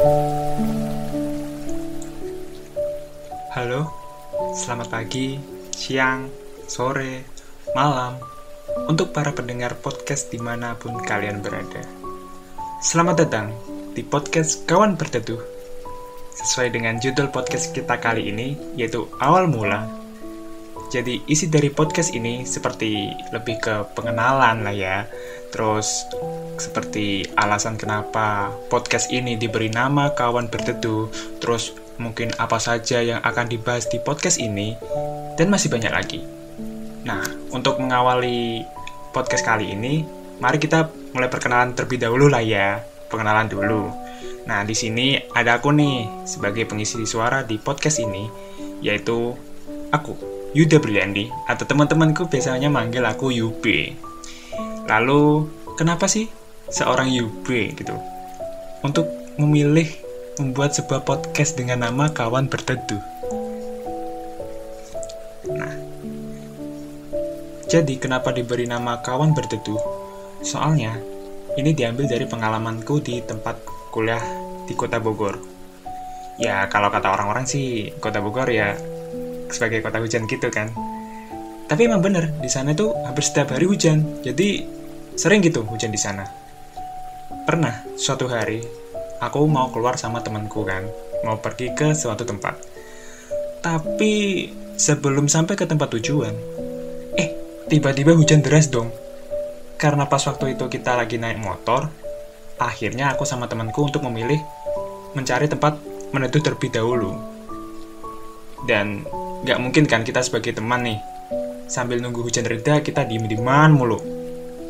Halo, selamat pagi, siang, sore, malam, untuk para pendengar podcast di mana pun kalian berada. Selamat datang di podcast Kawan Berteduh. Sesuai dengan judul podcast kita kali ini, yaitu Awal Mula. Jadi isi dari podcast ini seperti lebih ke pengenalan lah ya. Terus seperti alasan kenapa podcast ini diberi nama Kawan Berteduh. Terus mungkin apa saja yang akan dibahas di podcast ini, dan masih banyak lagi. Nah, untuk mengawali podcast kali ini, mari kita mulai perkenalan terlebih dahulu lah ya. Pengenalan dulu. Nah, di sini ada aku nih sebagai pengisi suara di podcast ini, yaitu aku, Yuda Briliandi, atau teman-temanku biasanya manggil aku Yube. Lalu, kenapa sih seorang Yube gitu? Untuk memilih membuat sebuah podcast dengan nama Kawan Berteduh. Nah, jadi kenapa diberi nama Kawan Berteduh? Soalnya, ini diambil dari pengalamanku di tempat kuliah di kota Bogor. Ya, kalau kata orang-orang sih, kota Bogor ya sebagai kota hujan gitu kan. Tapi emang bener, di sana tuh hampir setiap hari hujan. Jadi, sering gitu hujan di sana. Pernah, suatu hari, aku mau keluar sama temanku kan, mau pergi ke suatu tempat. Tapi sebelum sampai ke tempat tujuan, eh tiba-tiba hujan deras dong. Karena pas waktu itu kita lagi naik motor, akhirnya aku sama temanku untuk memilih mencari tempat meneduh terlebih dahulu. Dan gak mungkin kan kita sebagai teman nih, sambil nunggu hujan reda kita diem-dieman mulu.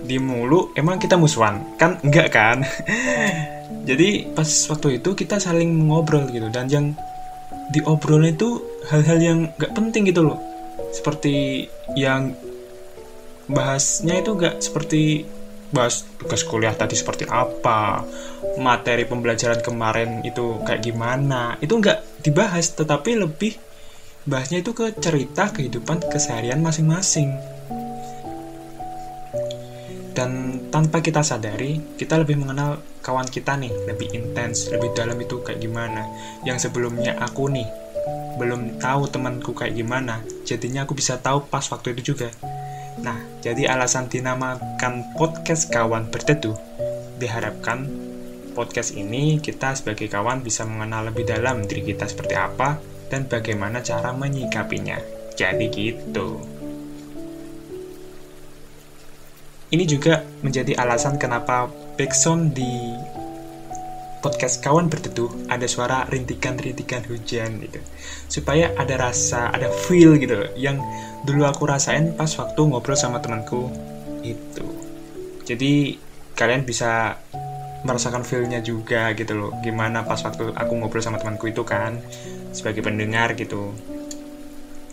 Di mulu emang kita musuhan? Kan enggak kan? jadi pas waktu itu kita saling ngobrol gitu dan yang diobrolnya itu hal-hal yang gak penting gitu loh seperti yang bahasnya itu gak seperti bahas tugas kuliah tadi seperti apa materi pembelajaran kemarin itu kayak gimana itu nggak dibahas tetapi lebih bahasnya itu ke cerita kehidupan keseharian masing-masing. Dan tanpa kita sadari kita lebih mengenal kawan kita nih lebih intens lebih dalam itu kayak gimana. Yang sebelumnya aku nih belum tahu temanku kayak gimana jadinya aku bisa tahu pas waktu itu juga. Nah jadi alasan dinamakan podcast kawan berteduh diharapkan podcast ini kita sebagai kawan bisa mengenal lebih dalam diri kita seperti apa dan bagaimana cara menyikapinya. Jadi gitu. Ini juga menjadi alasan kenapa backsound di podcast kawan berteduh ada suara rintikan-rintikan hujan gitu. Supaya ada rasa ada feel gitu yang dulu aku rasain pas waktu ngobrol sama temanku itu. Jadi kalian bisa merasakan feelnya juga gitu loh gimana pas waktu aku ngobrol sama temanku itu kan sebagai pendengar gitu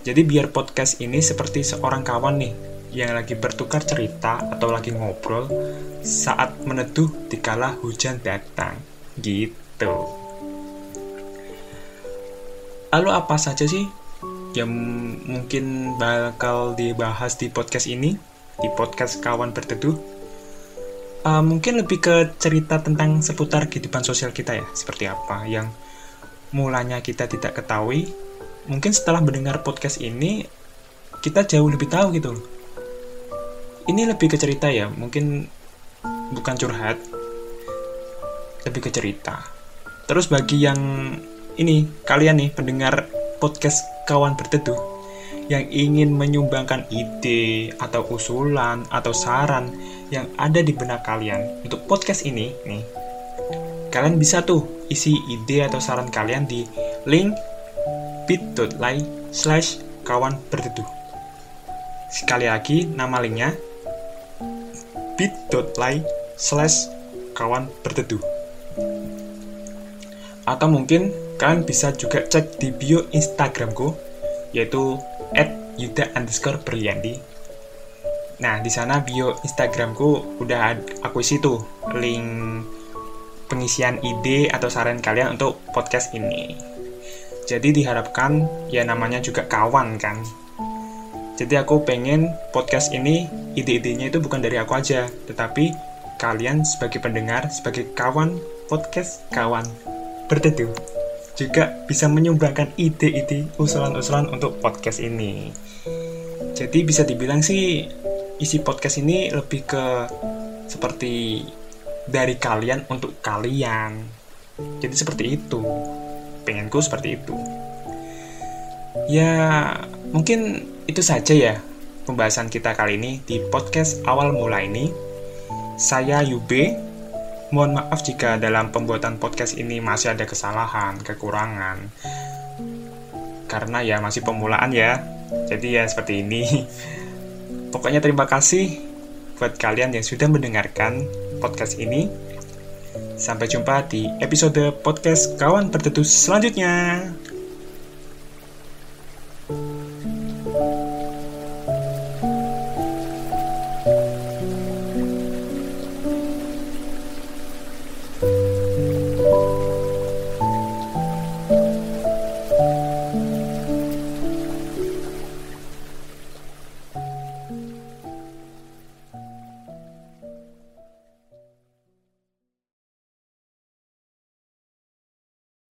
jadi biar podcast ini seperti seorang kawan nih yang lagi bertukar cerita atau lagi ngobrol saat meneduh dikala hujan datang. Gitu. Lalu apa saja sih yang mungkin bakal dibahas di podcast ini? Di podcast Kawan Berteduh? Uh, mungkin lebih ke cerita tentang seputar kehidupan sosial kita ya, seperti apa yang mulanya kita tidak ketahui. Mungkin setelah mendengar podcast ini, kita jauh lebih tahu gitu ini lebih ke cerita ya mungkin bukan curhat lebih ke cerita terus bagi yang ini kalian nih pendengar podcast kawan berteduh yang ingin menyumbangkan ide atau usulan atau saran yang ada di benak kalian untuk podcast ini nih kalian bisa tuh isi ide atau saran kalian di link bit.ly slash kawan berteduh. Sekali lagi nama linknya bit.ly slash kawan berteduh. Atau mungkin kalian bisa juga cek di bio Instagramku yaitu at yuda underscore berliandi nah di sana bio Instagramku udah aku isi tuh link pengisian ide atau saran kalian untuk podcast ini. Jadi diharapkan ya namanya juga kawan kan. Jadi aku pengen podcast ini ide-idenya itu bukan dari aku aja, tetapi kalian sebagai pendengar, sebagai kawan podcast kawan. Berteduh juga bisa menyumbangkan ide-ide usulan-usulan untuk podcast ini. Jadi bisa dibilang sih isi podcast ini lebih ke seperti dari kalian untuk kalian. Jadi seperti itu. Pengenku seperti itu. Ya, mungkin itu saja ya pembahasan kita kali ini di podcast awal mula ini. Saya Yube, Mohon maaf jika dalam pembuatan podcast ini masih ada kesalahan, kekurangan. Karena ya masih pemulaan ya. Jadi ya seperti ini. Pokoknya terima kasih buat kalian yang sudah mendengarkan podcast ini. Sampai jumpa di episode podcast Kawan Berteduh selanjutnya.